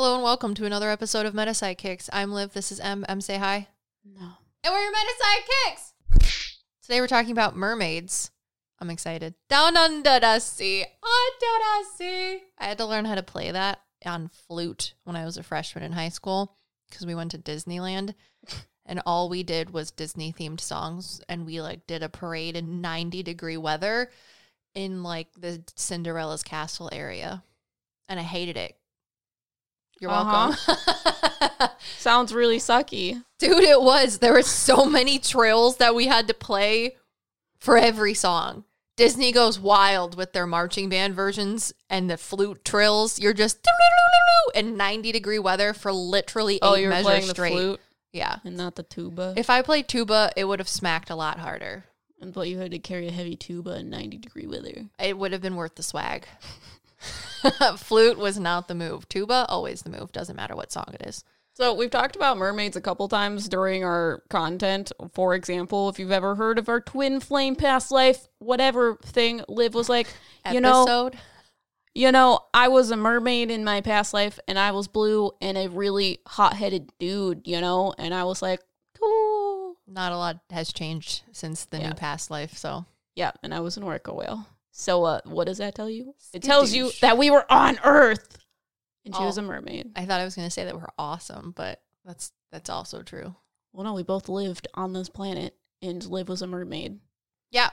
Hello and welcome to another episode of Meta Sidekicks. I'm Liv. This is M. M. Say hi. No. And we're your Meta Sidekicks. Today we're talking about mermaids. I'm excited. Down under the sea, under the sea. I had to learn how to play that on flute when I was a freshman in high school because we went to Disneyland. And all we did was Disney themed songs, and we like did a parade in 90 degree weather in like the Cinderella's castle area. And I hated it. You're uh-huh. welcome. Sounds really sucky. Dude, it was. There were so many trills that we had to play for every song. Disney goes wild with their marching band versions and the flute trills. You're just in 90 degree weather for literally oh, eight Oh, you're measures playing the flute Yeah. and not the tuba. If I played tuba, it would have smacked a lot harder. but you had to carry a heavy tuba in 90 degree weather. It would have been worth the swag. flute was not the move. Tuba, always the move. Doesn't matter what song it is. So we've talked about mermaids a couple times during our content. For example, if you've ever heard of our twin flame past life, whatever thing, Liv was like, you know, Episode. you know, I was a mermaid in my past life, and I was blue and a really hot-headed dude, you know, and I was like, cool. Not a lot has changed since the Yeah. new past life, so Yeah, and I was an orca whale. So, uh, what does that tell you? It tells you that we were on Earth, and she was Oh. a mermaid. I thought I was going to say that we're awesome, but that's that's also true. Well, no, we both lived on this planet, and Liv was a mermaid. Yeah,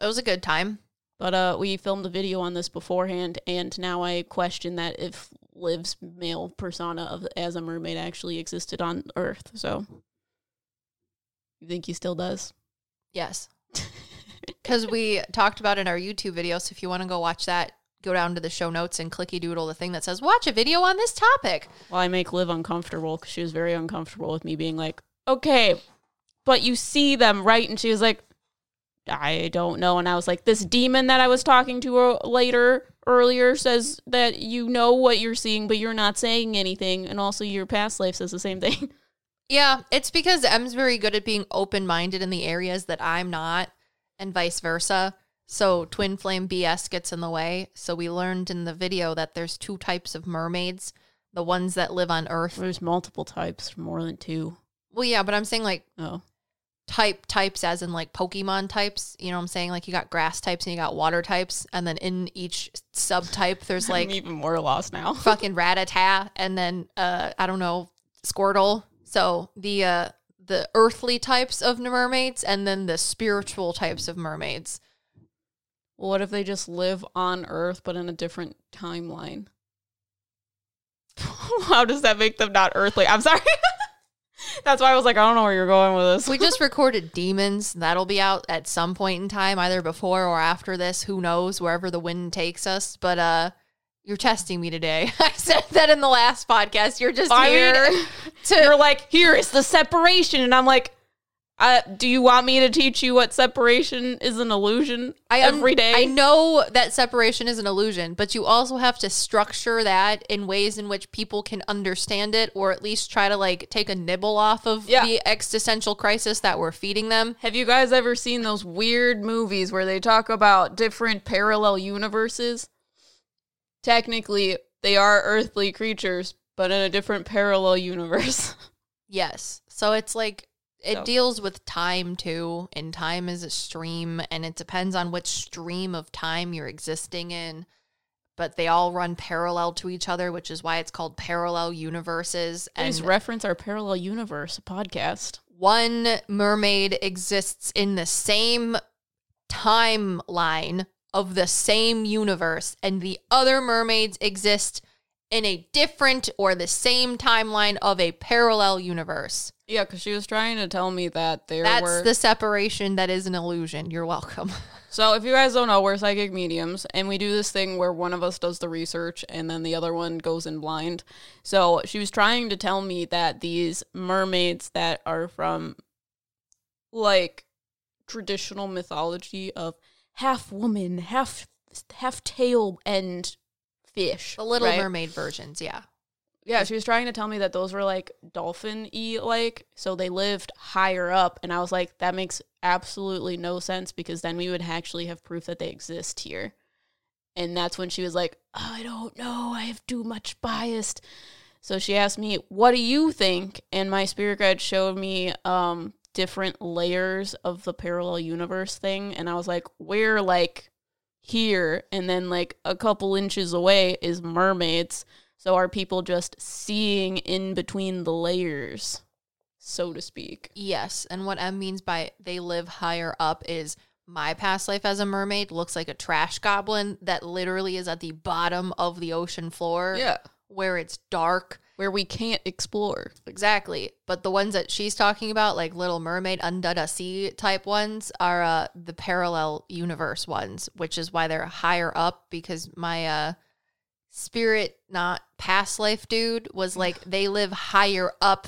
it was a good time. But uh, we filmed a video on this beforehand, and now I question that if Liv's male persona of as a mermaid actually existed on Earth. So, you think he still does? Yes, because we talked about in our YouTube video. So if you want to go watch that, go down to the show notes and clicky doodle the thing that says "Watch a video on this topic." Well, I make Liv uncomfortable because she was very uncomfortable with me being like, okay, but you see them, right? And she was like, I don't know. And I was like, this demon that I was talking to her later, earlier, says that you know what you're seeing, but you're not saying anything. And also, your past life says the same thing. Yeah, it's because M's very good at being open minded in the areas that I'm not, and vice versa. So twin flame BS gets in the way. So we learned in the video that there's two types of mermaids: the ones that live on Earth. There's multiple types, more than two. Well, yeah, but I'm saying like Oh, type types as in like Pokemon types. You know what I'm saying? Like you got grass types and you got water types, and then in each subtype there's I'm like even more lost now. fucking Rattata, and then uh I don't know Squirtle. So the uh the earthly types of mermaids, and then the spiritual types of mermaids. What if they just live on Earth but in a different timeline? How does that make them not earthly? I'm sorry. That's why I was like, I don't know where you're going with this. We just recorded Demons. That'll be out at some point in time, either before or after this. Who knows? Wherever the wind takes us. But uh, you're testing me today. I said that in the last podcast. You're just I here mean, to. you're like, here is the separation, and I'm like, uh, do you want me to teach you what separation is an illusion I un- every day? I know that separation is an illusion, but you also have to structure that in ways in which people can understand it, or at least try to like take a nibble off of Yeah. the existential crisis that we're feeding them. Have you guys ever seen those weird movies where they talk about different parallel universes? Technically, they are earthly creatures, but in a different parallel universe. Yes. So it's like it So- deals with time too, and time is a stream, and it depends on which stream of time you're existing in. But they all run parallel to each other, which is why it's called parallel universes. Please And reference our parallel universe podcast. one mermaid exists in the same timeline of the same universe, and the other mermaids exist in a different or the same timeline of a parallel universe. Yeah, because she was trying to tell me that there That's were. the separation that is an illusion. You're welcome. so, if you guys don't know, we're psychic mediums, and we do this thing where one of us does the research and then the other one goes in blind. So, she was trying to tell me that these mermaids that are from like traditional mythology of half woman, half half tail and fish. The Little right? Mermaid versions, yeah. Yeah, she was trying to tell me that those were like dolphin y like, so they lived higher up. And I was like, that makes absolutely no sense because then we would actually have proof that they exist here. And that's when she was like, I don't know, I have too much biased So she asked me, "What do you think?" And my spirit guide showed me um different layers of the parallel universe thing, and I was like, "We're like here, and then like a couple inches away is mermaids." So are people just seeing in between the layers, so to speak? Yes, and what M means by they live higher up is my past life as a mermaid looks like a trash goblin that literally is at the bottom of the ocean floor where it's dark. where we can't explore. Exactly. But the ones that she's talking about, like Little Mermaid, the Sea type ones, are uh, the parallel universe ones, which is why they're higher up because my uh, spirit, not past life dude, was like they live higher up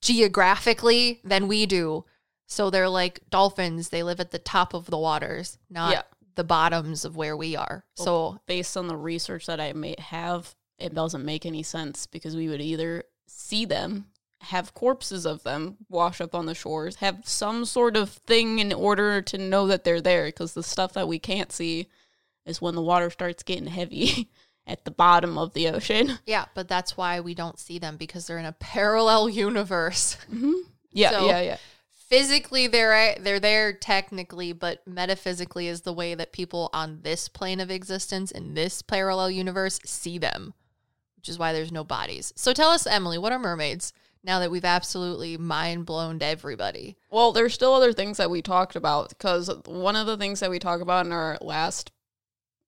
geographically than we do. So they're like dolphins. They live at the top of the waters, not Yeah. the bottoms of where we are. So based on the research that I may have, it doesn't make any sense because we would either see them, have corpses of them wash up on the shores, have some sort of thing in order to know that they're there because the stuff that we can't see is when the water starts getting heavy at the bottom of the ocean. yeah, but that's why we don't see them because they're in a parallel universe. Mm-hmm. Yeah, So- yeah, yeah. physically they're they're there technically but metaphysically is the way that people on this plane of existence in this parallel universe see them which is why there's no bodies so tell us emily what are mermaids now that we've absolutely mind blown everybody Well, there's still other things that we talked about because one of the things that we talked about in our last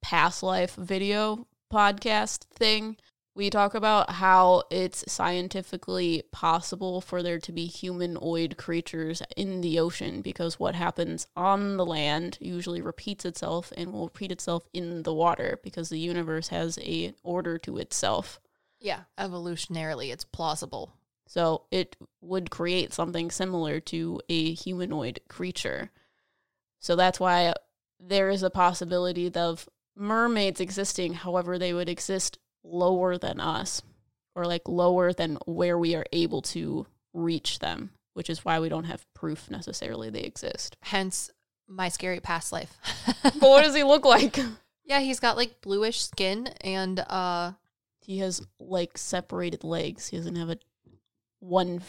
past life video podcast thing, we talk about how it's scientifically possible for there to be humanoid creatures in the ocean because what happens on the land usually repeats itself and will repeat itself in the water because the universe has a order to itself. Yeah evolutionarily it's plausible So it would create something similar to a humanoid creature. So that's why there is a possibility of mermaids existing, however, they would exist lower than us or like lower than where we are able to reach them, which is why we don't have proof necessarily they exist. hence my scary past life But what does he look like? yeah he's got like bluish skin and uh He has like separated legs. He doesn't have a one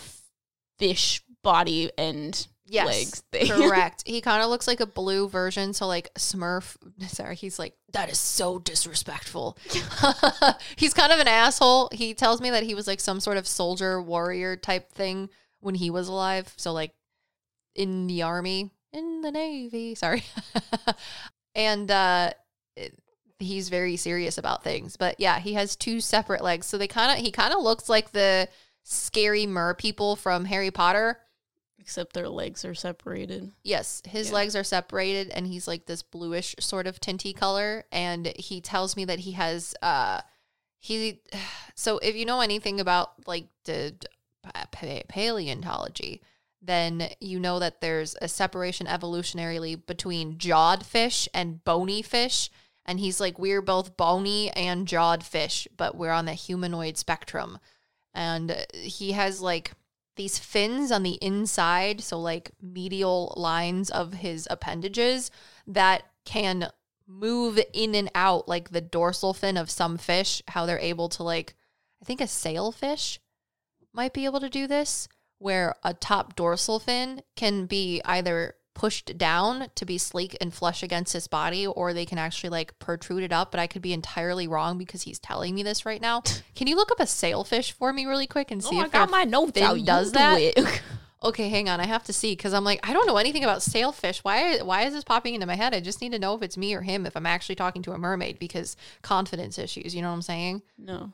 fish body and yes legs thing. Correct. He kind of looks like a blue version. So like Smurf. Sorry, he's like that is so disrespectful. he's kind of an asshole. He tells me that he was like some sort of soldier warrior type thing when he was alive. So like in the army, in the navy. Sorry, and uh, he's very serious about things. But yeah, he has two separate legs. So they kind of he kind of looks like the scary mer people from Harry Potter. Except their legs are separated. Yes, his Yeah. legs are separated and he's like this bluish sort of tinty color and he tells me that he has uh he so if you know anything about like the pa- pa- paleontology then you know that there's a separation evolutionarily between jawed fish and bony fish and he's like we're both bony and jawed fish but we're on the humanoid spectrum. And he has like these fins on the inside, so like medial lines of his appendages that can move in and out like the dorsal fin of some fish, how they're able to like I think a sailfish might be able to do this where a top dorsal fin can be either pushed down to be sleek and flush against his body or they can actually like protrude it up but i could be entirely wrong because he's telling me this right now can you look up a sailfish for me really quick and oh see oh, I if got my notes fin out. Does do that? Okay, hang on. I have to see because I'm like, I don't know anything about sailfish. Why? Why is this popping into my head? I just need to know if it's me or him if I'm actually talking to a mermaid because confidence issues. You know what I'm saying? no,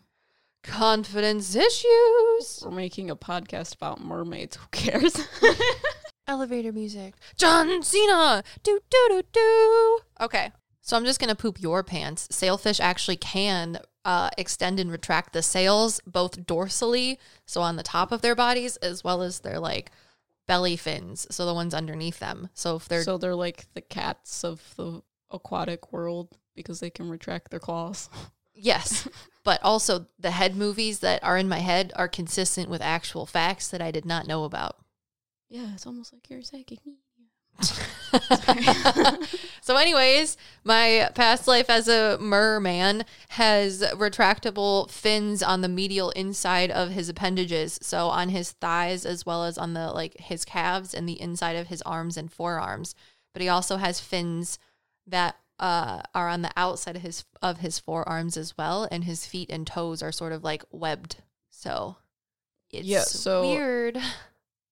Confidence issues. we're making a podcast about mermaids. Who cares? Elevator music. John Cena. Do do do do. Okay, so I'm just gonna poop your pants. Sailfish actually can uh, extend and retract the sails both dorsally, so on the top of their bodies, as well as their like belly fins, so the ones underneath them. So if they're so they're like the cats of the aquatic world because they can retract their claws. Yes. but also the head movies that are in my head are consistent with actual facts that I did not know about. Yeah, it's almost like you're psychic. so, anyways, my past life as a merman has retractable fins on the medial inside of his appendages. So, on his thighs, as well as on the like his calves and the inside of his arms and forearms. But he also has fins that uh, are on the outside of his of his forearms as well, and his feet and toes are sort of like webbed. So, it's Yeah, so- weird.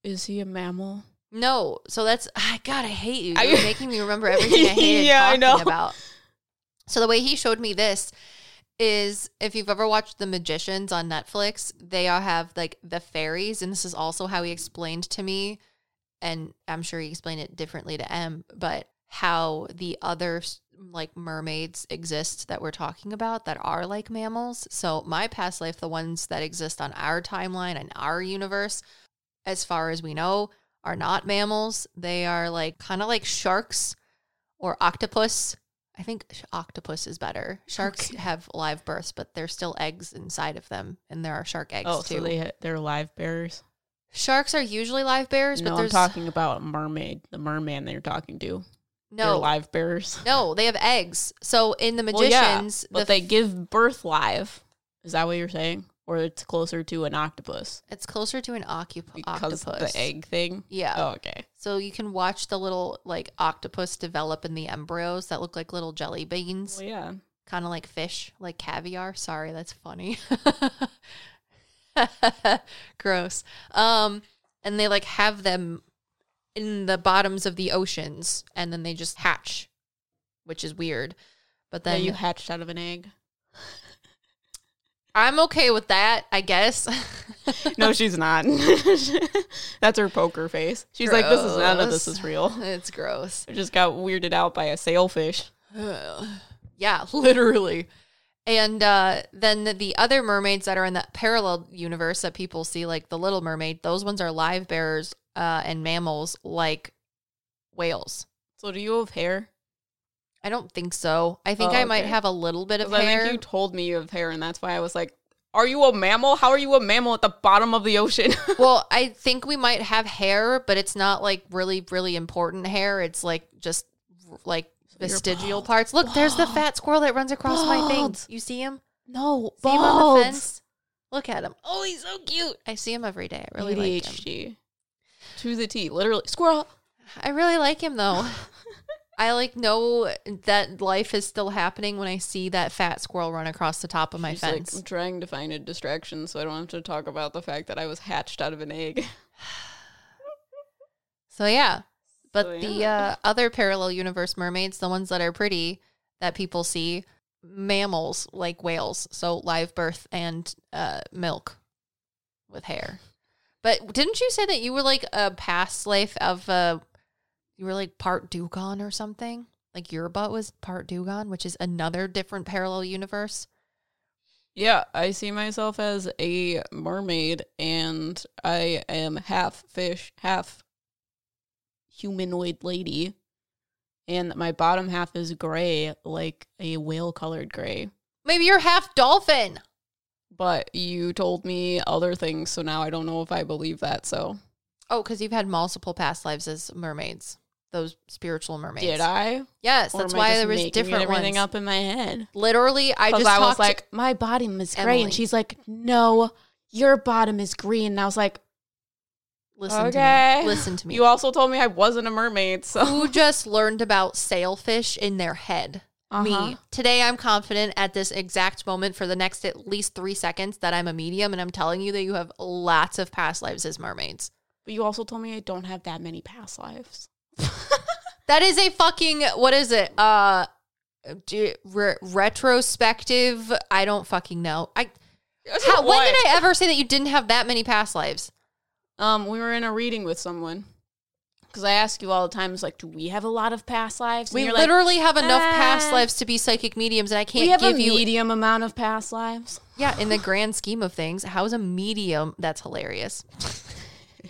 Is he a mammal? No, so that's I God, I hate you. I- You're making me remember everything I hated Yeah, I talking know. about. So the way he showed me this is if you've ever watched The Magicians on Netflix, they all have like the fairies, and this is also how he explained to me, and I'm sure he explained it differently to M, but how the other like mermaids exist that we're talking about that are like mammals. So my past life, the ones that exist on our timeline and our universe, as far as we know, are not mammals. They are like kind of like sharks or octopus. I think octopus is better. Sharks Okay. have live births, but there's still eggs inside of them, and there are shark eggs Oh, too. so they they're live bearers. Sharks are usually live bearers, No, but I'm talking about mermaid, the merman that you're talking to. They're no, live bearers. no. They have eggs. So in the Well, yeah, magicians, But the they give birth live. Is that what you're saying? Or it's closer to an octopus it's closer to an occup- because octopus. the egg thing. Yeah. Oh, okay. So you can watch the little like octopus develop in the embryos that look like little jelly beans. Well, yeah. kind of like fish, like caviar. Sorry, that's funny. Gross. Um, and they like have them in the bottoms of the oceans, and then they just hatch, which is weird. But Then then you hatched out of an egg. I'm okay with that, I guess. No, she's not. That's her poker face. She's like, "This is none of this is real." it's gross. I just got weirded out by a sailfish. yeah, literally. And uh, then the, the other mermaids that are in that parallel universe that people see, like the Little Mermaid, those ones are live bearers uh, and mammals like whales. So, do you have hair? I don't think so. I think Oh, I might okay. have a little bit of 'Cause I hair. think you told me you have hair, and that's why I was like, "Are you a mammal? How are you a mammal at the bottom of the ocean?" well, I think we might have hair, but it's not like really, really important hair. It's like just like vestigial parts. Look, there's the fat squirrel that runs across my thing. You see him? no, See him on the fence? Look at him. Oh, he's so cute. I see him every day. I really like him. To the T, literally squirrel. I really like him though. I like know that life is still happening when I see that fat squirrel run across the top of my She's like, fence. I'm trying to find a distraction so I don't have to talk about the fact that I was hatched out of an egg. so yeah. But So, the uh, other parallel universe mermaids, the ones that are pretty that people see, mammals like whales, so live birth and uh, milk with hair. But didn't you say that you were like a past life of uh, you were like part dugong or something? Like your butt was part dugong, which is another different parallel universe. Yeah, I see myself as a mermaid and I am half fish, half humanoid lady. And my bottom half is gray, like a whale colored gray. Maybe you're half dolphin. But you told me other things, so now I don't know if I believe that. So, Oh, because you've had multiple past lives as mermaids, those spiritual mermaids. did I? Yes, Or that's why there was different everything ones. up in my head. Literally, I just I, was like, my bottom is gray, Emily. and she's like, no, your bottom is green. And I was like, listen okay. to me. Listen to me. You also told me I wasn't a mermaid, so Who just learned about sailfish in their head? Uh-huh. Me. Today, I'm confident at this exact moment for the next at least three seconds that I'm a medium, and I'm telling you that you have lots of past lives as mermaids. But you also told me I don't have that many past lives. That is a fucking what is it? Uh, d- re- retrospective. I don't fucking know. I how, when did I ever say that you didn't have that many past lives? Um, we were in a reading with someone. Because I ask you all the time, it's like, do we have a lot of past lives? And We you're like, literally have enough past "Uh, lives to be psychic mediums, and I can't we have give a you. medium amount of past lives. yeah, in the grand scheme of things, how's a medium? That's hilarious.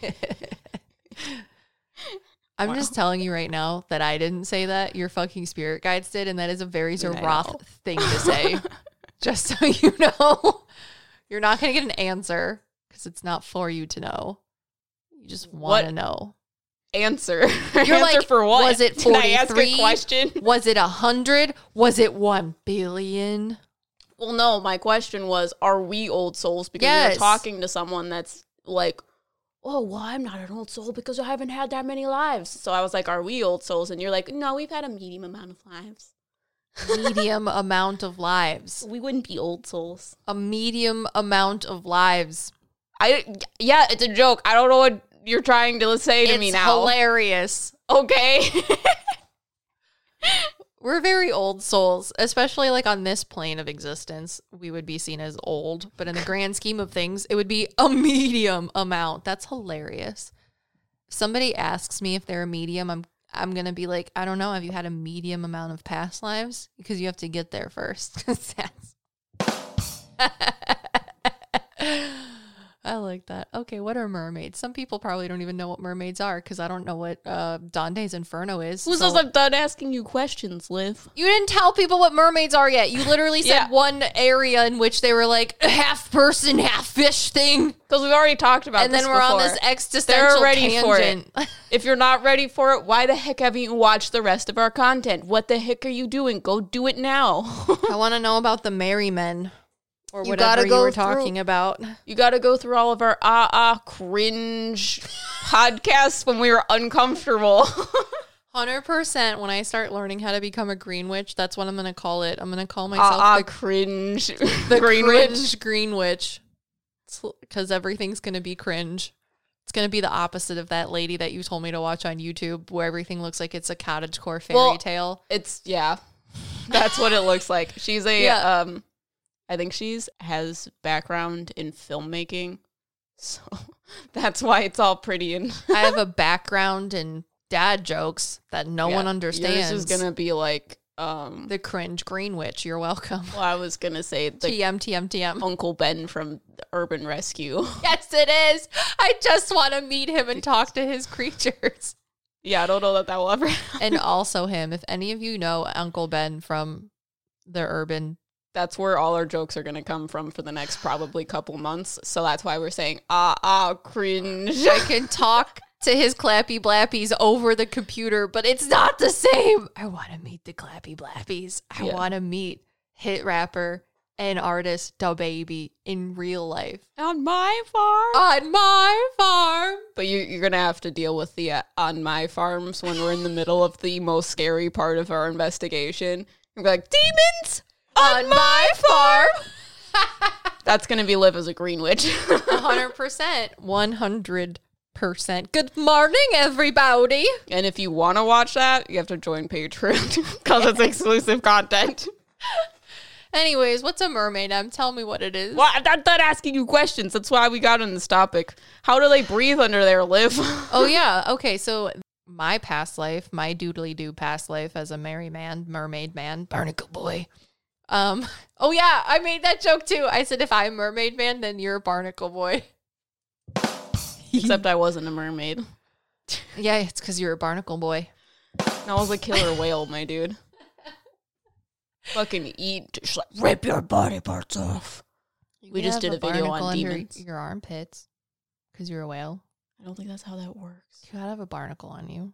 I'm Wow. just telling you right now that I didn't say that. Your fucking spirit guides did, and that is a very. Zeroth thing to say. just so you know, you're not going to get an answer because it's not for you to know. You just want to know. answer. You're answer like, for what? was it Did I ask 43? a question? Was it a hundred? Was it one billion? Well, no. My question was, are we old souls? Because Yes. were talking to someone that's like, oh, well, I'm not an old soul because I haven't had that many lives. So I was like, are we old souls? And you're like, no, we've had a medium amount of lives. Medium amount of lives. We wouldn't be old souls. A medium amount of lives. I yeah, it's a joke. I don't know what you're trying to say to it's me now. hilarious. Okay. We're very old souls, especially like on this plane of existence. We would be seen as old, but in the grand scheme of things, it would be a medium amount. That's hilarious. Somebody asks me if they're a medium, I'm I'm gonna be like, I don't know. Have you had a medium amount of past lives? Because you have to get there first. I like that. Okay, what are mermaids? Some people probably don't even know what mermaids are because I don't know what uh, Dante's Inferno is. Who so- says I'm done asking you questions, Liv? you didn't tell people what mermaids are yet. You literally said Yeah. one area in which they were like half person, half fish thing, Because we've already talked about this. and then we're on before. this existential They're ready for it. If you're not ready for it, why the heck haven't you watched the rest of our content? What the heck are you doing? Go do it now. I want to know about the merry men or You whatever gotta you go were through- talking about. you got to go through all of our ah ah cringe podcasts when we were uncomfortable. Hundred percent. When I start learning how to become a green witch, that's what I'm gonna call it. I'm gonna call myself ah the, cringe. the Green cringe Witch. green witch, because everything's gonna be cringe. It's gonna be the opposite of that lady that you told me to watch on YouTube, where everything looks like it's a cottagecore fairy Well, tale. It's yeah. That's what it looks like. She's a Yeah. um I think she's has background in filmmaking. So that's why it's all pretty and I have a background in dad jokes that no Yeah, one understands. Yours is gonna be like um the cringe green witch. You're welcome. well, I was gonna say the TM TM TM. Uncle Ben from the Urban Rescue. Yes, it is. I just want to meet him and talk to his creatures. yeah, I don't know that that will ever happen. and also him. If any of you know Uncle Ben from the Urban, That's where all our jokes are gonna come from for the next probably couple months. So that's why we're saying ah ah cringe. I can talk to his clappy blappies over the computer, but it's not the same. I want to meet the clappy blappies. I Yeah. want to meet hit rapper and artist DaBaby in real life On my farm. on my farm. But you, you're gonna have to deal with the uh, on my farms when we're in the middle of the most scary part of our investigation. You're like demons on, my farm. That's gonna be live as a green witch. 100%. 100%. Good morning, everybody. and if you want to watch that, you have to join Patreon because it's exclusive content. Anyways, what's a mermaid? Um, tell me what it is. Well, I'm not asking you questions. That's why we got on this topic. How do they breathe under there, Liv? Oh yeah. Okay. So my past life, my doodly doo past life as a merry man, mermaid man, barnacle boy. Um. Oh yeah, I made that joke too. I said if I'm mermaid man, then you're a barnacle boy. Except I wasn't a mermaid. Yeah, it's because you're a barnacle boy. I was a killer whale, my dude. Fucking eat, just like rip your body parts off. You We just did a video on demons. Your armpits, because you're a whale. I don't think that's how that works. You gotta have a barnacle on you.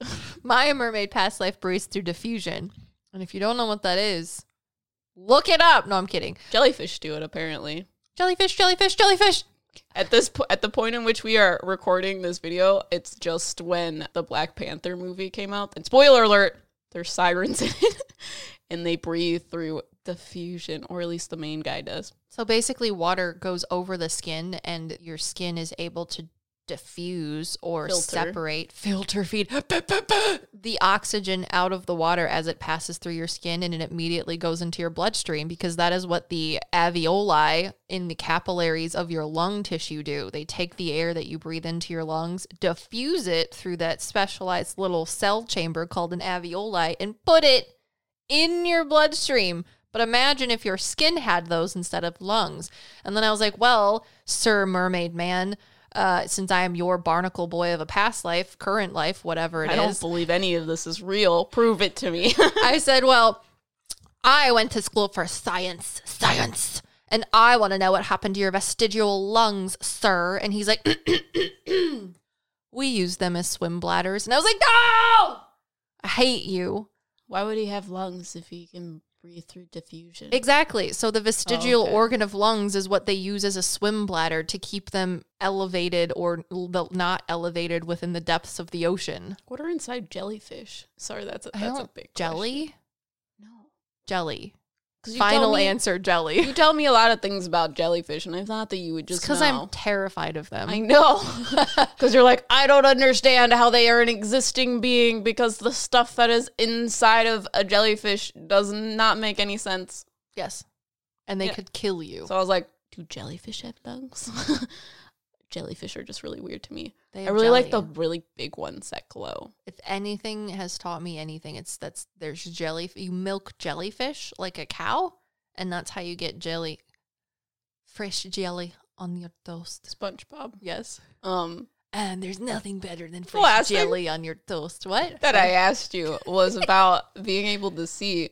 My mermaid past life breathes through diffusion. And if you don't know what that is, look it up. No, I'm kidding. Jellyfish do it apparently. Jellyfish, jellyfish, jellyfish. At this po- at the point in which we are recording this video, it's just when the Black Panther movie came out. And spoiler alert, there's sirens in it, and they breathe through diffusion, or at least the main guy does. So basically, water goes over the skin, and your skin is able to diffuse or Filter. separate, filter feed the oxygen out of the water as it passes through your skin and it immediately goes into your bloodstream because that is what the alveoli in the capillaries of your lung tissue do. They take the air that you breathe into your lungs, diffuse it through that specialized little cell chamber called an alveoli, and put it in your bloodstream. But imagine if your skin had those instead of lungs. And then I was like, well, Sir Mermaid Man, uh, since I am your barnacle boy of a past life, current life, whatever it I is, don't believe any of this is real. Prove it to me. I said, well, I went to school for science, science. And I want to know what happened to your vestigial lungs, sir. And he's like, we use them as swim bladders. And I was like, no, I hate you. Why would he have lungs if he can breathe through diffusion? Exactly. So the vestigial okay. organ of lungs is what they use as a swim bladder to keep them elevated or not elevated within the depths of the ocean. what are inside jellyfish? Sorry, that's a, that's a big jelly, question. No, jelly. Final answer, jelly. You tell me a lot of things about jellyfish, and I thought that you would Just just because. I'm terrified of them. I know. Because you're like, I don't understand how they are an existing being because the stuff that is inside of a jellyfish does not make any sense. yes, and they Yeah. could kill you. So I was like, do jellyfish have lungs? jellyfish are just really weird to me. They I really like the really big ones that glow. If anything has taught me anything, it's that's there's jelly. You milk jellyfish like a cow, and that's how you get jelly, fresh jelly on your toast. SpongeBob. Yes. Um, And there's nothing better than fresh jelly on your toast. What? that I asked you was about being able to see.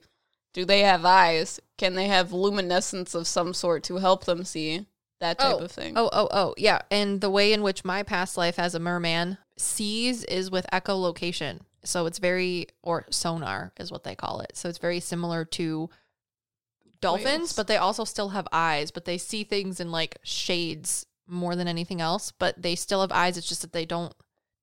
Do they have eyes? Can they have luminescence of some sort to help them see? That type oh, of thing. Oh, oh, oh, yeah. And the way in which my past life as a merman sees is with echolocation. So it's very, or sonar is what they call it. So it's very similar to dolphins, Whales. but they also still have eyes, but they see things in like shades more than anything else. But they still have eyes. It's just that they don't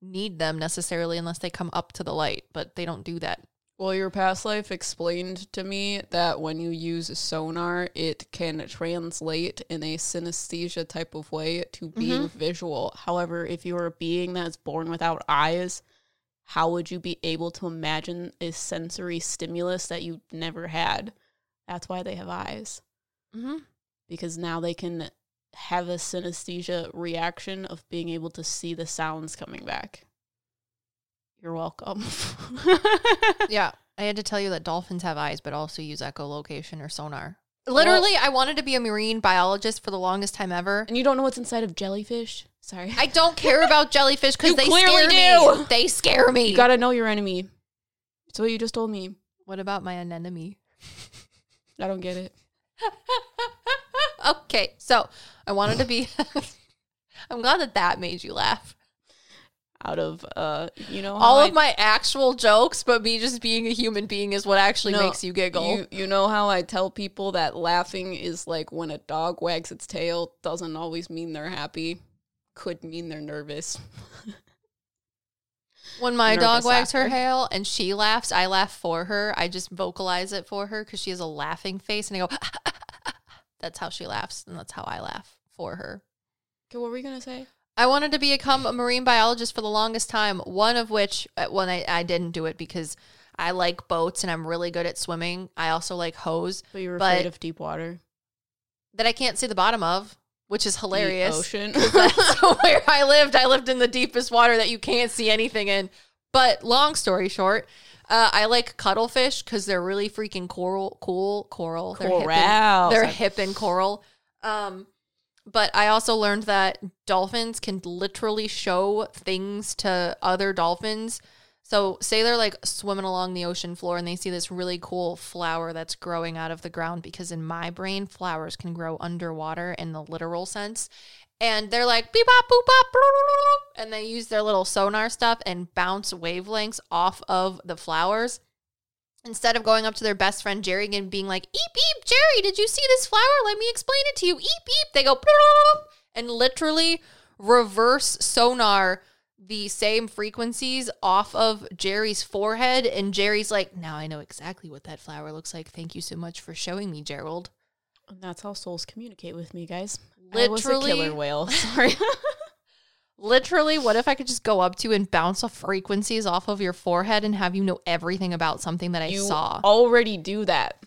need them necessarily unless they come up to the light, but they don't do that. Well, your past life explained to me that when you use sonar, it can translate in a synesthesia type of way to being visual. However, if you're a being that's born without eyes, how would you be able to imagine a sensory stimulus that you've never had? That's why they have eyes, Mm-hmm. because now they can have a synesthesia reaction of being able to see the sounds coming back. You're welcome. Yeah. I had to tell you that dolphins have eyes, but also use echolocation or sonar. Literally, I wanted to be a marine biologist for the longest time ever. And you don't know what's inside of jellyfish? Sorry. I don't care about jellyfish because they clearly scare do. me. They scare me. you gotta know your enemy. What you just told me. what about my anemone? I don't get it. okay, so I wanted to be. I'm glad that that made you laugh. Out of uh, you know, All how of my actual jokes, but me just being a human being is what actually No, makes you giggle. You, you know how I tell people that laughing is like when a dog wags its tail doesn't always mean they're happy. Could mean they're nervous. when my dog nervous wags her tail and she laughs, I laugh for her. I just vocalize it for her because she has a laughing face, and I go. that's how she laughs, and that's how I laugh for her. Okay, what were we gonna say? I wanted to become a marine biologist for the longest time. One of which, uh, when I, I didn't do it because I like boats and I'm really good at swimming. I also like hose But you're But- afraid of deep water, that I can't see the bottom of, which is The hilarious. ocean. That's where I lived. I lived in the deepest water that you can't see anything in. But long story short, uh, I like cuttlefish because they're really freaking coral, cool coral. They're hip and- They're hip and coral. Um, but I also learned that dolphins can literally show things to other dolphins. So, say they're like swimming along the ocean floor and they see this really cool flower that's growing out of the ground because in my brain, flowers can grow underwater in the literal sense. And they're like beep bop boop bop, and they use their little sonar stuff and bounce wavelengths off of the flowers instead of going up to their best friend Jerry and being like, "Eep eep, Jerry, did you see this flower? Let me explain it to you." Eep eep. They go and literally reverse sonar the same frequencies off of Jerry's forehead, and Jerry's like, "Now I know exactly what that flower looks like. Thank you so much for showing me, Gerald." And that's how souls communicate with me, guys. Literally, I was a killer whale. Sorry. literally, what if I could just go up to you and bounce off frequencies off of your forehead and have you know everything about something that I you saw? already do that.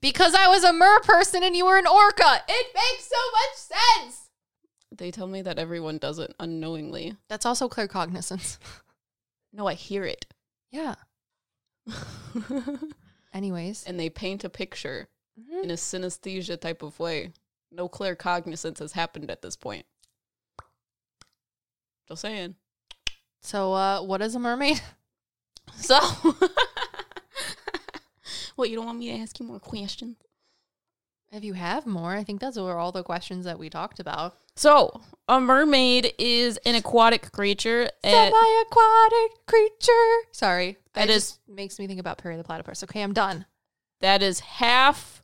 Because I was a mer person and you were an orca. It makes so much sense. They tell me that everyone does it unknowingly. That's also clear cognizance. No, I hear it. Yeah. Anyways. and they paint a picture Mhm. in a synesthesia type of way. No clear cognizance has happened at this point. Just saying. So, uh, what is a mermaid? So, what, you don't want me to ask you more questions? If you have more, I think those were all the questions that we talked about. So, a mermaid is an aquatic creature. Semi-aquatic creature. Sorry, That that is- is makes me think about Perry the Platypus. Okay, I'm done. that is half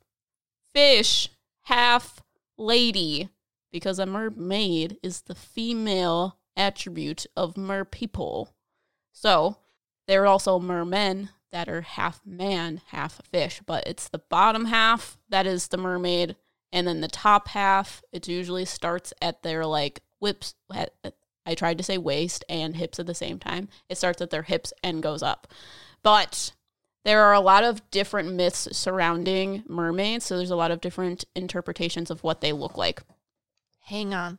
fish, half lady, because a mermaid is the female attribute of mer people. So there are also mermen that are half man, half fish, but it's the bottom half that is the mermaid, and then the top half it usually starts at their like whips. I tried to say waist and hips at the same time. It starts at their hips and goes up, but there are a lot of different myths surrounding mermaids, so there's a lot of different interpretations of what they look like. Hang on.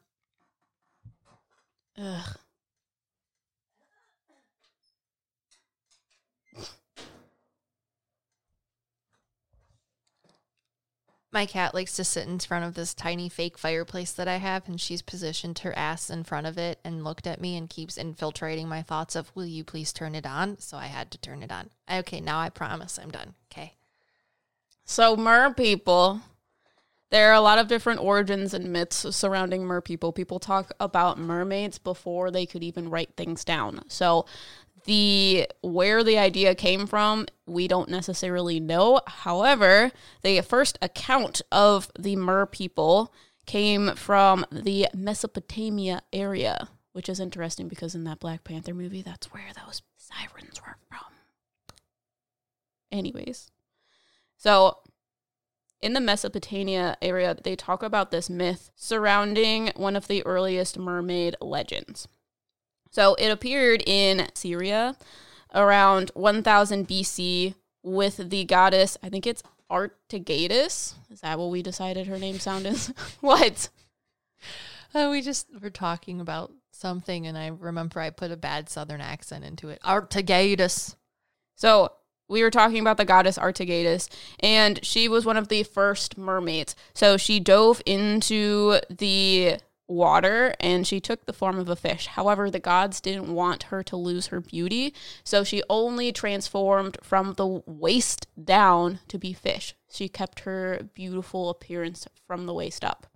Ugh. My cat likes to sit in front of this tiny fake fireplace that I have, and she's positioned her ass in front of it and looked at me and keeps infiltrating my thoughts of, Will you please turn it on? So I had to turn it on. Okay, now I promise I'm done. Okay. So, mer people, there are a lot of different origins and myths surrounding mer people. People talk about mermaids before they could even write things down. So, the where the idea came from, we don't necessarily know. However, the first account of the mer people came from the Mesopotamia area, which is interesting because in that Black Panther movie, that's where those sirens were from. Anyways, so, in the Mesopotamia area, they talk about this myth surrounding one of the earliest mermaid legends. So, it appeared in Syria around 1000 BC with the goddess, I think it's Artigatus. Is that what we decided her name sound is? what? Uh, we just were talking about something, and I remember I put a bad southern accent into it. Artigatus. So we were talking about the goddess Artigatus, and she was one of the first mermaids. So she dove into the water and she took the form of a fish. However, the gods didn't want her to lose her beauty, so she only transformed from the waist down to be fish. She kept her beautiful appearance from the waist up.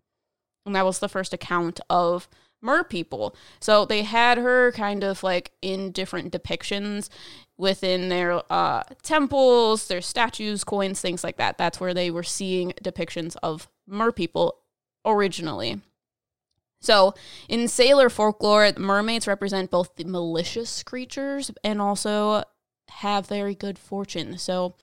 And that was the first account of mer people. So they had her kind of like in different depictions within their uh, temples, their statues, coins, things like that. That's where they were seeing depictions of mer people originally. So, in sailor folklore, mermaids represent both the malicious creatures and also have very good fortune. So,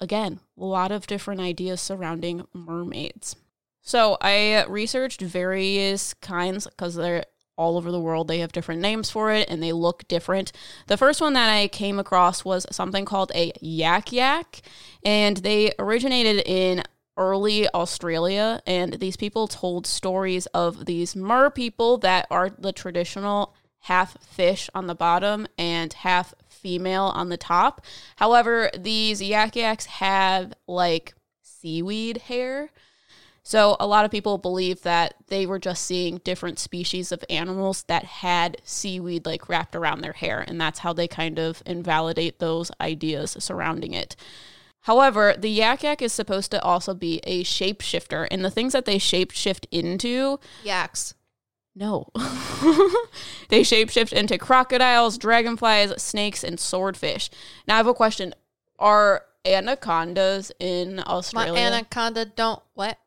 again, a lot of different ideas surrounding mermaids. So, I researched various kinds because they're all over the world. They have different names for it and they look different. The first one that I came across was something called a yak yak, and they originated in early Australia. And these people told stories of these mer people that are the traditional half fish on the bottom and half female on the top. However, these yak yaks have like seaweed hair. So a lot of people believe that they were just seeing different species of animals that had seaweed like wrapped around their hair and that's how they kind of invalidate those ideas surrounding it. However, the yak yak is supposed to also be a shapeshifter and the things that they shapeshift into Yaks. no. they shapeshift into crocodiles, dragonflies, snakes, and swordfish. Now I have a question. Are anacondas in Australia? My anaconda don't what?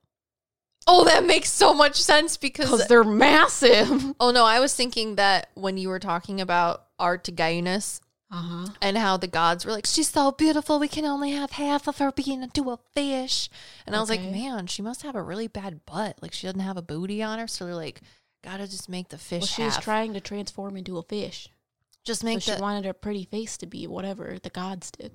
Oh, that makes so much sense because Because they're massive. oh no, I was thinking that when you were talking about Atargatis Uh-huh. and how the gods were like, she's so beautiful, we can only have half of her being into a fish. And I was like, Okay. man, she must have a really bad butt. Like she doesn't have a booty on her, so they're like, gotta just make the fish Well, she was half. trying to transform into a fish. just So make she the. wanted her pretty face to be whatever the gods did.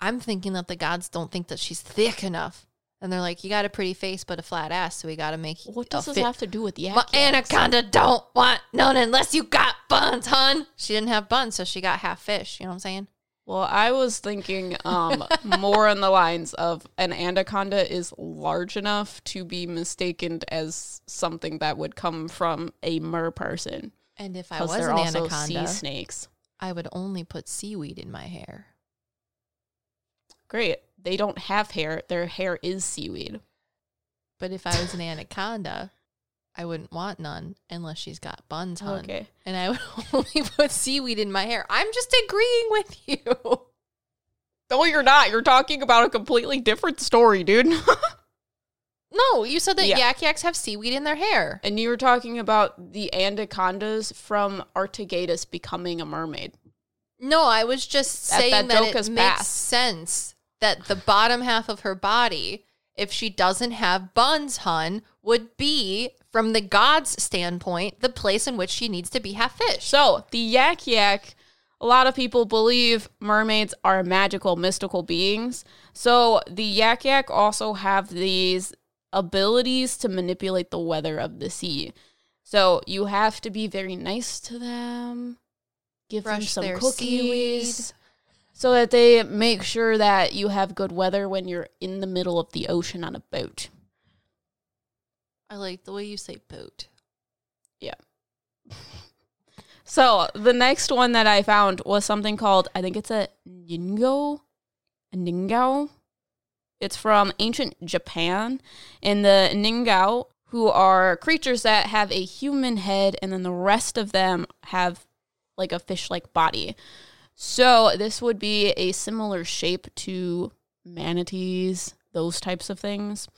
I'm thinking that the gods don't think that she's thick enough, and they're like, you got a pretty face but a flat ass, so we gotta make. What does this fit- have to do with yak My yaks? anaconda don't want none unless you got buns, hun. She didn't have buns, so she got half fish. You know what I'm saying? Well, I was thinking um, more on the lines of an anaconda is large enough to be mistaken as something that would come from a mer person. And if I was an also anaconda, sea snakes. I would only put seaweed in my hair. Great. They don't have hair. Their hair is seaweed. But if I was an anaconda, I wouldn't want none unless she's got buns, hun. Okay. And I would only put seaweed in my hair. I'm just agreeing with you. No, you're not. You're talking about a completely different story, dude. No, you said that Yeah. yak yaks have seaweed in their hair. and you were talking about the anacondas from Atargatis becoming a mermaid. No, I was just That- saying that that, it makes past. sense that the bottom half of her body, if she doesn't have buns, hun, would be, from the god's standpoint, the place in which she needs to be half fish. So, the yak yak, a lot of people believe mermaids are magical, mystical beings. So, the yak yak also have these abilities to manipulate the weather of the sea. So, you have to be very nice to them, give them some cookies. seaweed. So that they make sure that you have good weather when you're in the middle of the ocean on a boat. I like the way you say boat. Yeah. So the next one that I found was something called I think it's a ningo, a ningao. It's from ancient Japan, and the ningao, who are creatures that have a human head, and then the rest of them have like a fish-like body. So this would be a similar shape to manatees, those types of things.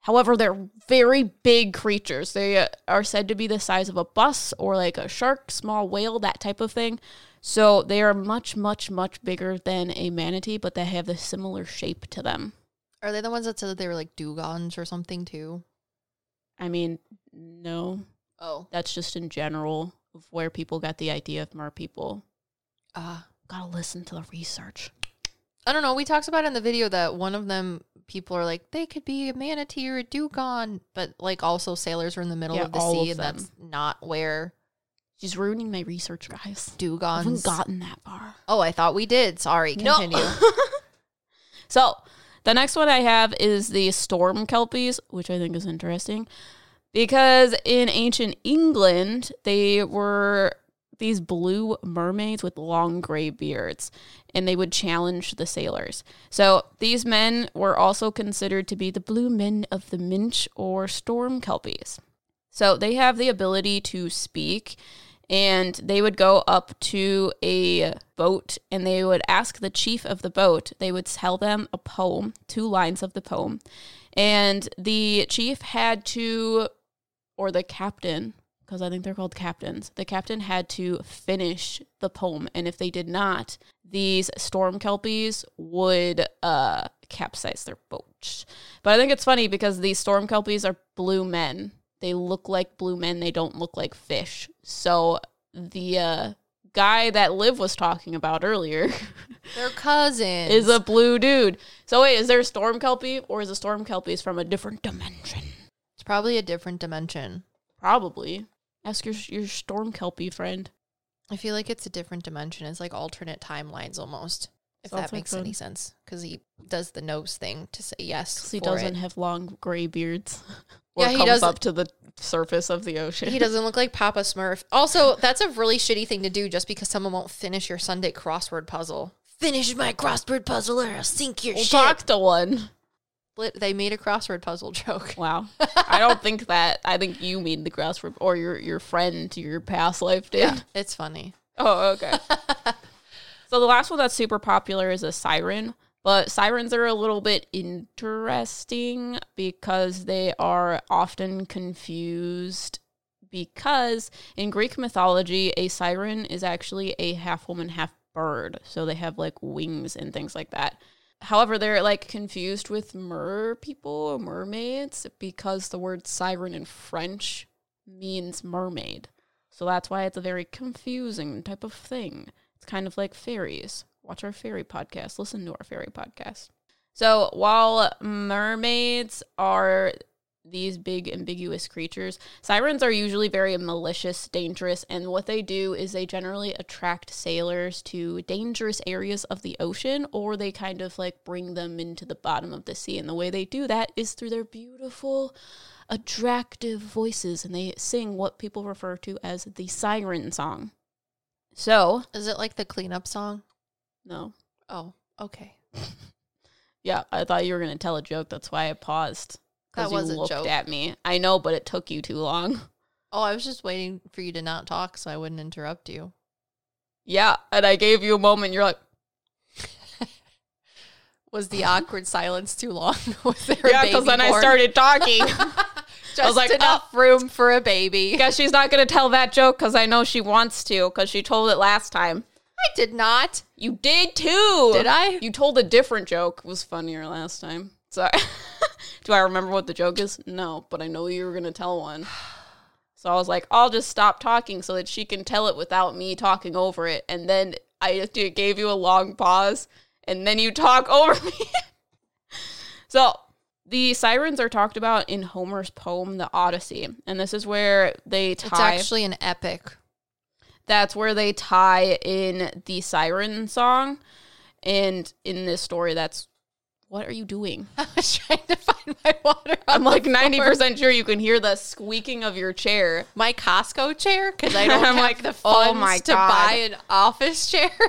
However, they're very big creatures. They are said to be the size of a bus or like a shark, small whale, that type of thing. So they are much, much, much bigger than a manatee, but they have a similar shape to them. Are they the ones that said that they were like dugongs or something too? I mean, no, Oh. that's just in general of where people got the idea of mer people. Ah. Gotta listen to the research. I don't know. We talked about in the video that one of them people are like they could be a manatee or a dugong, but like also sailors are in the middle Yeah, of the sea, of and that's not where She's ruining my research, guys. I haven't gotten that far. oh, I thought we did. Sorry. Continue. so the next one I have is the storm kelpies, which I think is interesting because in ancient England they were these blue mermaids with long gray beards and they would challenge the sailors. So these men were also considered to be the blue men of the Minch or storm kelpies. So they have the ability to speak and they would go up to a boat and they would ask the chief of the boat, they would tell them a poem, two lines of the poem. And the chief had to, or the captain, because I think they're called captains, the captain had to finish the poem. And if they did not, these storm kelpies would uh, capsize their boat. But I think it's funny because these storm kelpies are blue men. They look like blue men. They don't look like fish. So the uh, guy that Liv was talking about earlier their cousin, is a blue dude. So wait, is there a storm kelpie or is a storm kelpies from a different dimension? it's probably a different dimension. Probably. Ask your your storm kelpie friend. I feel like it's a different dimension. It's like alternate timelines almost. If Sounds that like makes any sense, because he does the nose thing to say yes. 'Cause he for doesn't it. have long gray beards. Yeah, he comes doesn't- up to the surface of the ocean. He doesn't look like Papa Smurf. Also, that's a really shitty thing to do just because someone won't finish your Sunday crossword puzzle. Finish my crossword puzzle or I'll sink your We'll ship. talk to one. Lit- They made a crossword puzzle joke. Wow. I don't think that. I think you made the crossword, or your your friend, your past life did. Yeah, it's funny. Oh, okay. so the last one that's super popular is a siren, but sirens are a little bit interesting because they are often confused because in Greek mythology, a siren is actually a half woman, half bird. So they have like wings and things like that. However, they're like confused with mer people mermaids because the word siren in French means mermaid. So that's why it's a very confusing type of thing. It's kind of like fairies. Watch our fairy podcast. Listen to our fairy podcast. So while mermaids are these big ambiguous creatures, sirens are usually very malicious, dangerous, and what they do is they generally attract sailors to dangerous areas of the ocean or they kind of like bring them into the bottom of the sea. And the way they do that is through their beautiful attractive voices and they sing what people refer to as the siren song. So, Is it like the cleanup song? no. Oh, okay. Yeah, I thought you were going to tell a joke. That's why I paused. That was you a looked joke. at me. I know, but it took you too long. Oh, I was just waiting for you to not talk so I wouldn't interrupt you. Yeah, and I gave you a moment. You're like, Was the awkward silence too long? was there yeah, because then I started talking. Just like, "Oh." enough room for a baby. Guess she's not going to tell that joke because I know she wants to because she told it last time. I did not. You did too. Did I? You told a different joke. It was funnier last time. So, do I remember what the joke is? No, but I know you were going to tell one. So I was like, I'll just stop talking so that she can tell it without me talking over it. And then I just gave you a long pause, and then you talk over me. so the sirens are talked about in Homer's poem, The Odyssey. And this is where they tie. It's actually an epic. that's where they tie in the siren song. And in this story, that's what are you doing? I was trying to find my water. I'm like 90% sure you can hear the squeaking of your chair. my Costco chair because I don't have like, the oh funds my to God. buy an office chair.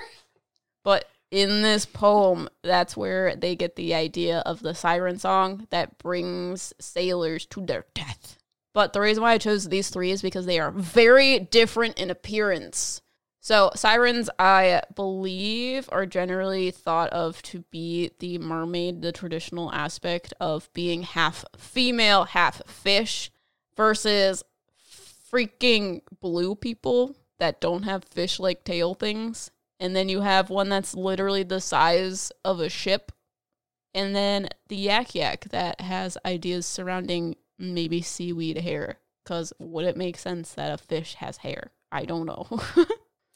But in this poem, that's where they get the idea of the siren song that brings sailors to their death. But the reason why I chose these three is because they are very different in appearance. So, sirens, I believe, are generally thought of to be the mermaid, the traditional aspect of being half female, half fish, versus freaking blue people that don't have fish like tail things. And then you have one that's literally the size of a ship. And then the yak yak that has ideas surrounding maybe seaweed hair. Because would it make sense that a fish has hair? I don't know.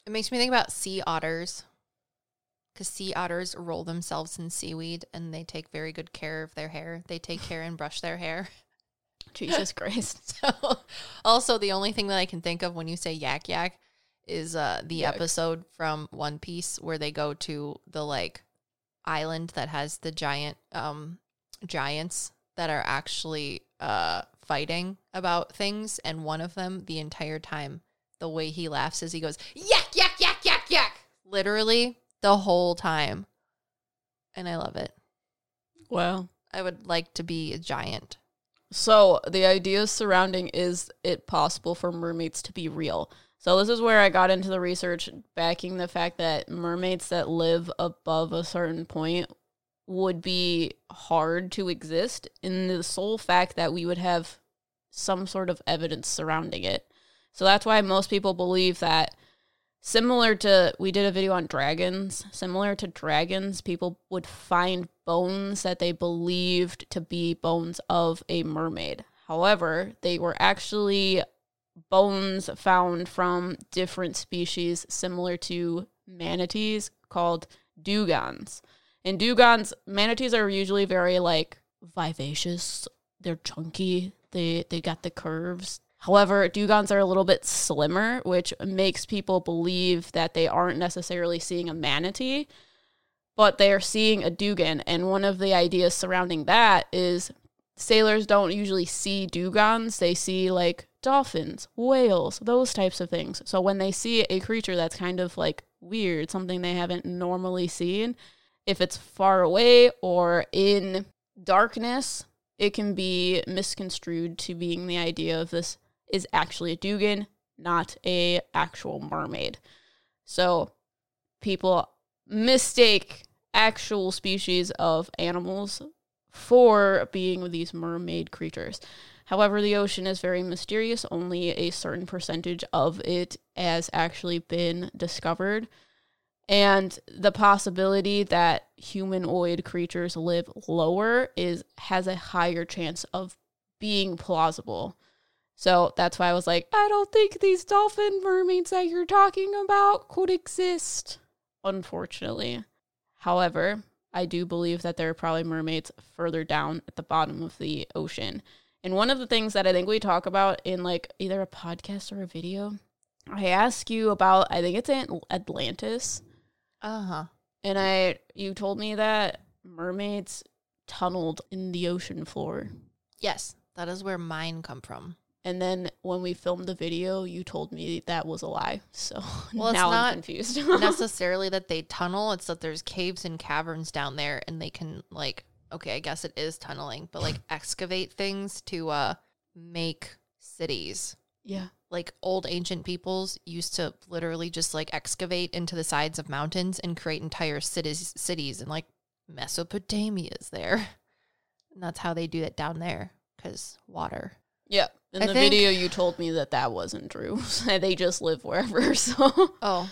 It makes me think about sea otters because sea otters roll themselves in seaweed and they take very good care of their hair. They take care and brush their hair. Jesus Christ. So, also, the only thing that I can think of when you say yak yak is uh, the episode from One Piece where they go to the like island that has the giant um giants that are actually uh fighting about things and one of them the entire time the way he laughs is he goes yak yak yak yak yak literally the whole time and I love it. Well, I would like to be a giant. So the idea surrounding is it possible for mermaids to be real? So this is where I got into the research backing the fact that mermaids that live above a certain point would be hard to exist in the sole fact that we would have some sort of evidence surrounding it. So that's why most people believe that similar to we did a video on dragons. Similar to dragons people would find bones that they believed to be bones of a mermaid. However they were actually bones found from different species similar to manatees called dugongs. And dugongs manatees are usually very like vivacious. They're chunky. They they got the curves However, dugongs are a little bit slimmer, which makes people believe that they aren't necessarily seeing a manatee, but they are seeing a dugong. And one of the ideas surrounding that is sailors don't usually see dugongs, they see like dolphins, whales, those types of things. So when they see a creature that's kind of like weird, something they haven't normally seen, if it's far away or in darkness, it can be misconstrued to being the idea of this is actually a dugong, not a actual mermaid. So people mistake actual species of animals for being these mermaid creatures. However, the ocean is very mysterious. Only a certain percentage of it has actually been discovered. And the possibility that humanoid creatures live lower is has a higher chance of being plausible. So that's why I was like, I don't think these dolphin mermaids that you're talking about could exist, unfortunately. However, I do believe that there are probably mermaids further down at the bottom of the ocean. And one of the things that I think we talk about in like either a podcast or a video, I ask you about, I think it's Atlantis. Uh huh. And I, you told me that mermaids tunneled in the ocean floor. Yes, that is where mine come from. And then when we filmed the video, you told me that was a lie. So Well, it's now not I'm confused. necessarily that they tunnel. It's that there's caves and caverns down there, and they can like okay, I guess it is tunneling, but like excavate things to uh make cities. yeah. Like old ancient peoples used to literally just like excavate into the sides of mountains and create entire cities cities and like Mesopotamia is there. And that's how they do it down there cuz water. Yeah. In I the think- video, you told me that that wasn't true. they just live wherever. So, Oh,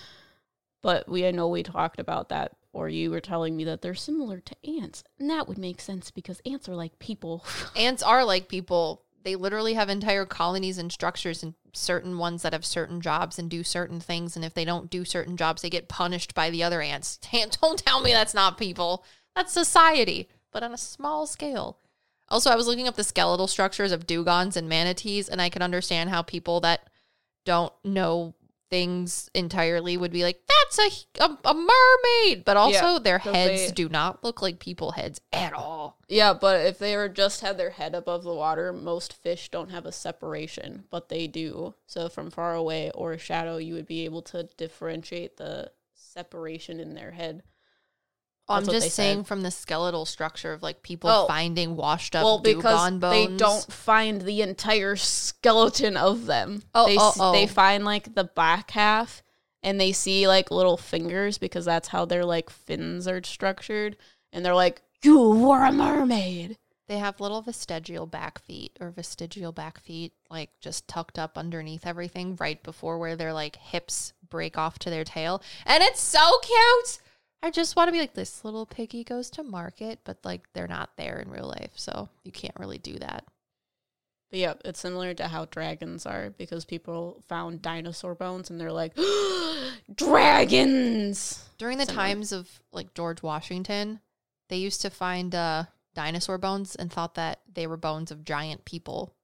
but we I know we talked about that, or you were telling me that they're similar to ants, and that would make sense because ants are like people. ants are like people. They literally have entire colonies and structures and certain ones that have certain jobs and do certain things. And if they don't do certain jobs, they get punished by the other ants. Don't tell me that's not people. That's society, but on a small scale. Also, I was looking up the skeletal structures of dugongs and manatees, and I can understand how people that don't know things entirely would be like, that's a, a, a mermaid. But also, Yeah, their heads they- do not look like people heads at all. yeah, but if they were just had their head above the water, most fish don't have a separation, but they do. So from far away or a shadow, you would be able to differentiate the separation in their head. I'm That's they just saying said. from the skeletal structure of like people Oh. finding washed up well, because they don't find the entire skeleton of them. Oh, they, oh, oh. they find like the back half, and they see like little fingers because that's how their like fins are structured, and they're like, "You were a mermaid." They have little vestigial back feet or vestigial back feet, like just tucked up underneath everything, right before where their like hips break off to their tail, and it's so cute. I just want to be like this little piggy goes to market, but like they're not there in real life, so you can't really do that. But yeah, it's similar to how dragons are because people found dinosaur bones and they're like, dragons. During the Similar. times of like George Washington, they used to find uh, dinosaur bones and thought that they were bones of giant people.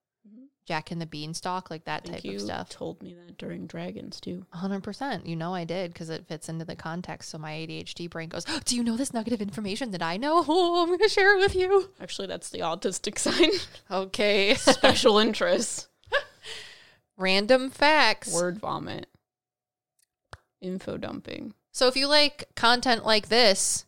Jack and the Beanstalk, like that type of stuff. told me that during dragons too. 100%. You know I did because it fits into the context. So my ADHD brain goes, oh, Do you know this nugget of information that I know? Oh, I'm going to share it with you. Actually, that's the autistic sign. Okay. Special interests. Random facts. Word vomit. Info dumping. So if you like content like this,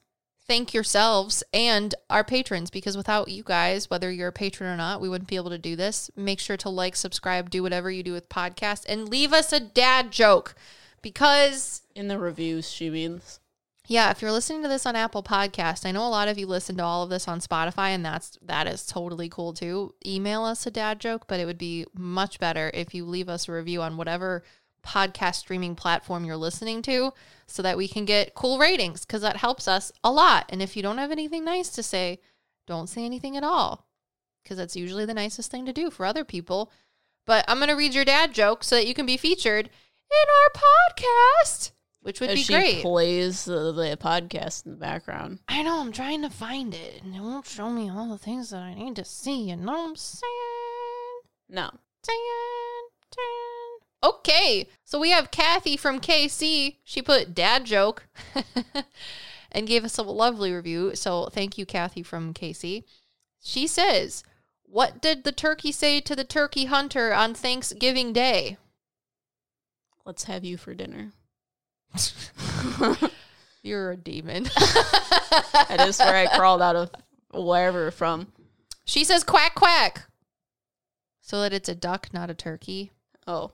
thank yourselves and our patrons because without you guys, whether you're a patron or not, we wouldn't be able to do this. Make sure to like, subscribe, do whatever you do with podcasts, and leave us a dad joke because In the reviews, she means. yeah, if you're listening to this on Apple Podcast, I know a lot of you listen to all of this on Spotify, and that's that is totally cool too. Email us a dad joke, but it would be much better if you leave us a review on whatever podcast streaming platform you're listening to, so that we can get cool ratings because that helps us a lot. And if you don't have anything nice to say, don't say anything at all because that's usually the nicest thing to do for other people. But I'm gonna read your dad joke so that you can be featured in our podcast, which would As be she great. plays the, the podcast in the background. I know I'm trying to find it, and it won't show me all the things that I need to see. You know what I'm saying? No. Saying. Okay, so we have Kathy from KC. She put dad joke and gave us a lovely review. So thank you, Kathy from KC. She says, What did the turkey say to the turkey hunter on Thanksgiving Day? Let's have you for dinner. You're a demon. That is where I crawled out of wherever from. she says, Quack, quack. So that it's a duck, not a turkey. Oh,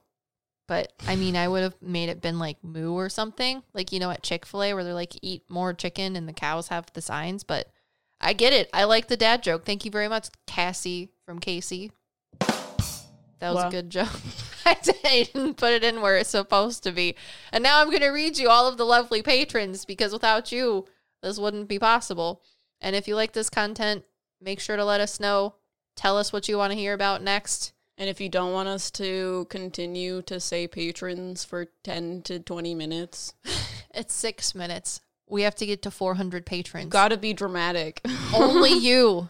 But I mean, I would have made it been like moo or something, like you know at Chick Fil A where they're like eat more chicken and the cows have the signs. But I get it. I like the dad joke. Thank you very much, Cassie from Casey. That was Wow. a good joke. I didn't put it in where it's supposed to be, and now I'm going to read you all of the lovely patrons because without you, this wouldn't be possible. And if you like this content, make sure to let us know. Tell us what you want to hear about next. And if you don't want us to continue to say patrons for 10 to 20 minutes, It's six minutes. We have to get to 400 patrons. gotta be dramatic. Only you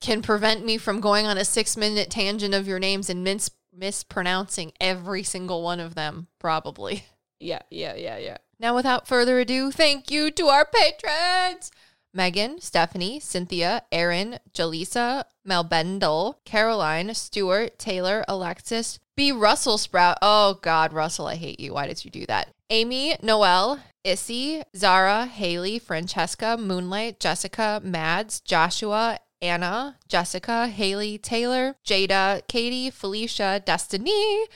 can prevent me from going on a six minute tangent of your names and mis- mispronouncing every single one of them, probably. yeah, yeah, yeah, yeah. Now, without further ado, thank you to our patrons Megan, Stephanie, Cynthia, Erin, Jaleesa, Melbendel, Caroline, Stuart, Taylor, Alexis, B. Russell Sprout. Oh, God, Russell, I hate you. Why did you do that? Amy, Noel, Issy, Zara, Haley, Francesca, Moonlight, Jessica, Mads, Joshua, Anna, Jessica, Haley, Taylor, Jada, Katie, Felicia, Destiny,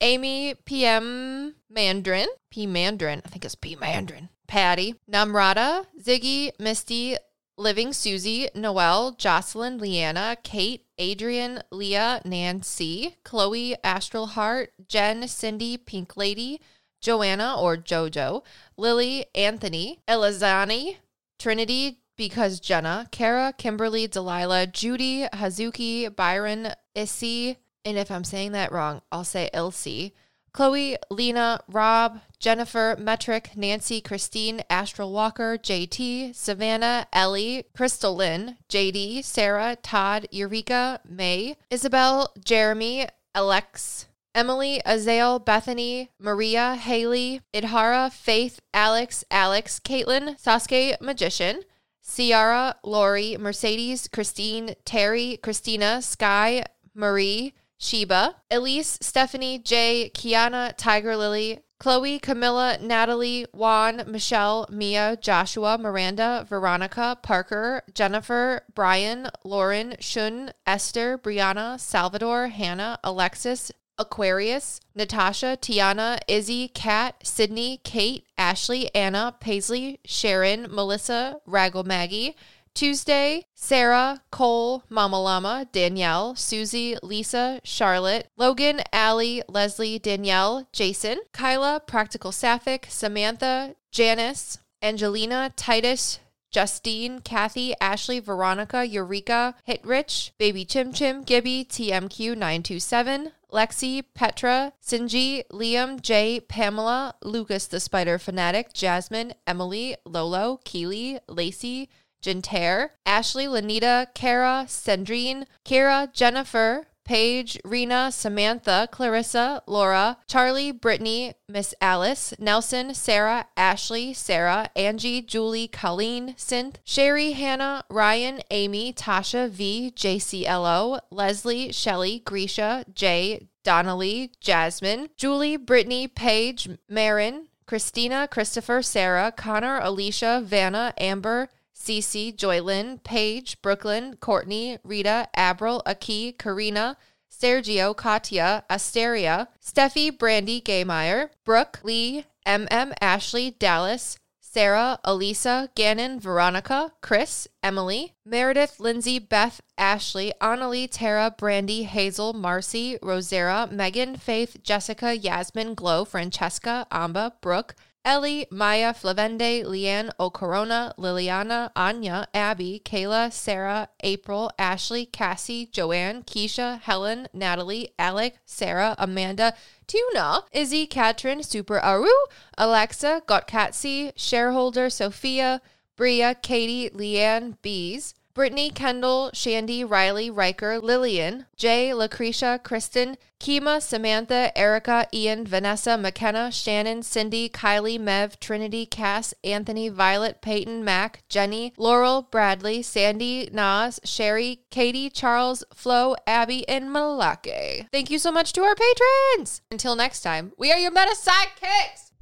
Amy, PM Mandarin, P Mandarin, I think it's P Mandarin, Patty, Namrata, Ziggy, Misty, Living Susie, Noelle, Jocelyn, Leanna, Kate, Adrian, Leah, Nancy, Chloe, Astral Heart, Jen, Cindy, Pink Lady, Joanna or Jojo, Lily, Anthony, Elizani, Trinity, because Jenna, Kara, Kimberly, Delilah, Judy, Hazuki, Byron, Issy, and if I'm saying that wrong, I'll say Ilse, Chloe, Lena, Rob, Jennifer, Metric, Nancy, Christine, Astral Walker, JT, Savannah, Ellie, Crystal Lynn, JD, Sarah, Todd, Eureka, May, Isabel, Jeremy, Alex, Emily, Azale, Bethany, Maria, Haley, Idhara, Faith, Alex, Alex, Caitlin, Sasuke, Magician, Ciara, Lori, Mercedes, Christine, Terry, Christina, Sky, Marie, Sheba, Elise, Stephanie, Jay, Kiana, Tiger Lily, Chloe, Camilla, Natalie, Juan, Michelle, Mia, Joshua, Miranda, Veronica, Parker, Jennifer, Brian, Lauren, Shun, Esther, Brianna, Salvador, Hannah, Alexis, Aquarius, Natasha, Tiana, Izzy, Kat, Sydney, Kate, Ashley, Anna, Paisley, Sharon, Melissa, Raggle Maggie, Tuesday, Sarah, Cole, Mama Llama, Danielle, Susie, Lisa, Charlotte, Logan, Allie, Leslie, Danielle, Jason, Kyla, Practical Sapphic, Samantha, Janice, Angelina, Titus, Justine, Kathy, Ashley, Veronica, Eureka, Hitrich, Baby Chim Chim, Gibby, TMQ927, Lexi, Petra, Sinji, Liam, Jay, Pamela, Lucas the Spider Fanatic, Jasmine, Emily, Lolo, Keely, Lacey, Jinter, Ashley, Lanita, Kara, Sandrine, Kira, Jennifer, Paige, Rena, Samantha, Clarissa, Laura, Charlie, Brittany, Miss Alice, Nelson, Sarah, Ashley, Sarah, Angie, Julie, Colleen, Synth, Sherry, Hannah, Ryan, Amy, Tasha, V, JCLO, Leslie, Shelly, Grisha, Jay, Donnelly, Jasmine, Julie, Brittany, Paige, Marin, Christina, Christopher, Sarah, Connor, Alicia, Vanna, Amber, Cece, Joylyn, Paige, Brooklyn, Courtney, Rita, Abril, Aki, Karina, Sergio, Katya, Asteria, Steffi, Brandy, Gaymeyer, Brooke, Lee, MM, Ashley, Dallas, Sarah, Elisa, Gannon, Veronica, Chris, Emily, Meredith, Lindsay, Beth, Ashley, Annalie, Tara, Brandy, Hazel, Marcy, Rosera, Megan, Faith, Jessica, Yasmin, Glow, Francesca, Amba, Brooke, Ellie, Maya, Flavende, Leanne, Ocorona, Liliana, Anya, Abby, Kayla, Sarah, April, Ashley, Cassie, Joanne, Keisha, Helen, Natalie, Alec, Sarah, Amanda, Tuna, Izzy, Katrin, Super Aru, Alexa, Gotkatsi, Shareholder, Sophia, Bria, Katie, Leanne, Bees, Brittany, Kendall, Shandy, Riley, Riker, Lillian, Jay, Lucretia, Kristen, Kima, Samantha, Erica, Ian, Vanessa, McKenna, Shannon, Cindy, Kylie, Mev, Trinity, Cass, Anthony, Violet, Peyton, Mac, Jenny, Laurel, Bradley, Sandy, Nas, Sherry, Katie, Charles, Flo, Abby, and Malake. Thank you so much to our patrons. Until next time, we are your meta sidekicks.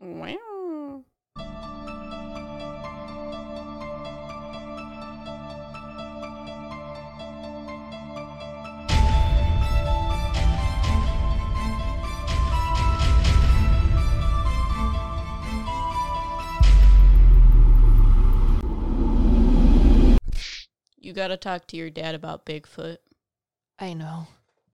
Wow. You gotta talk to your dad about Bigfoot. I know.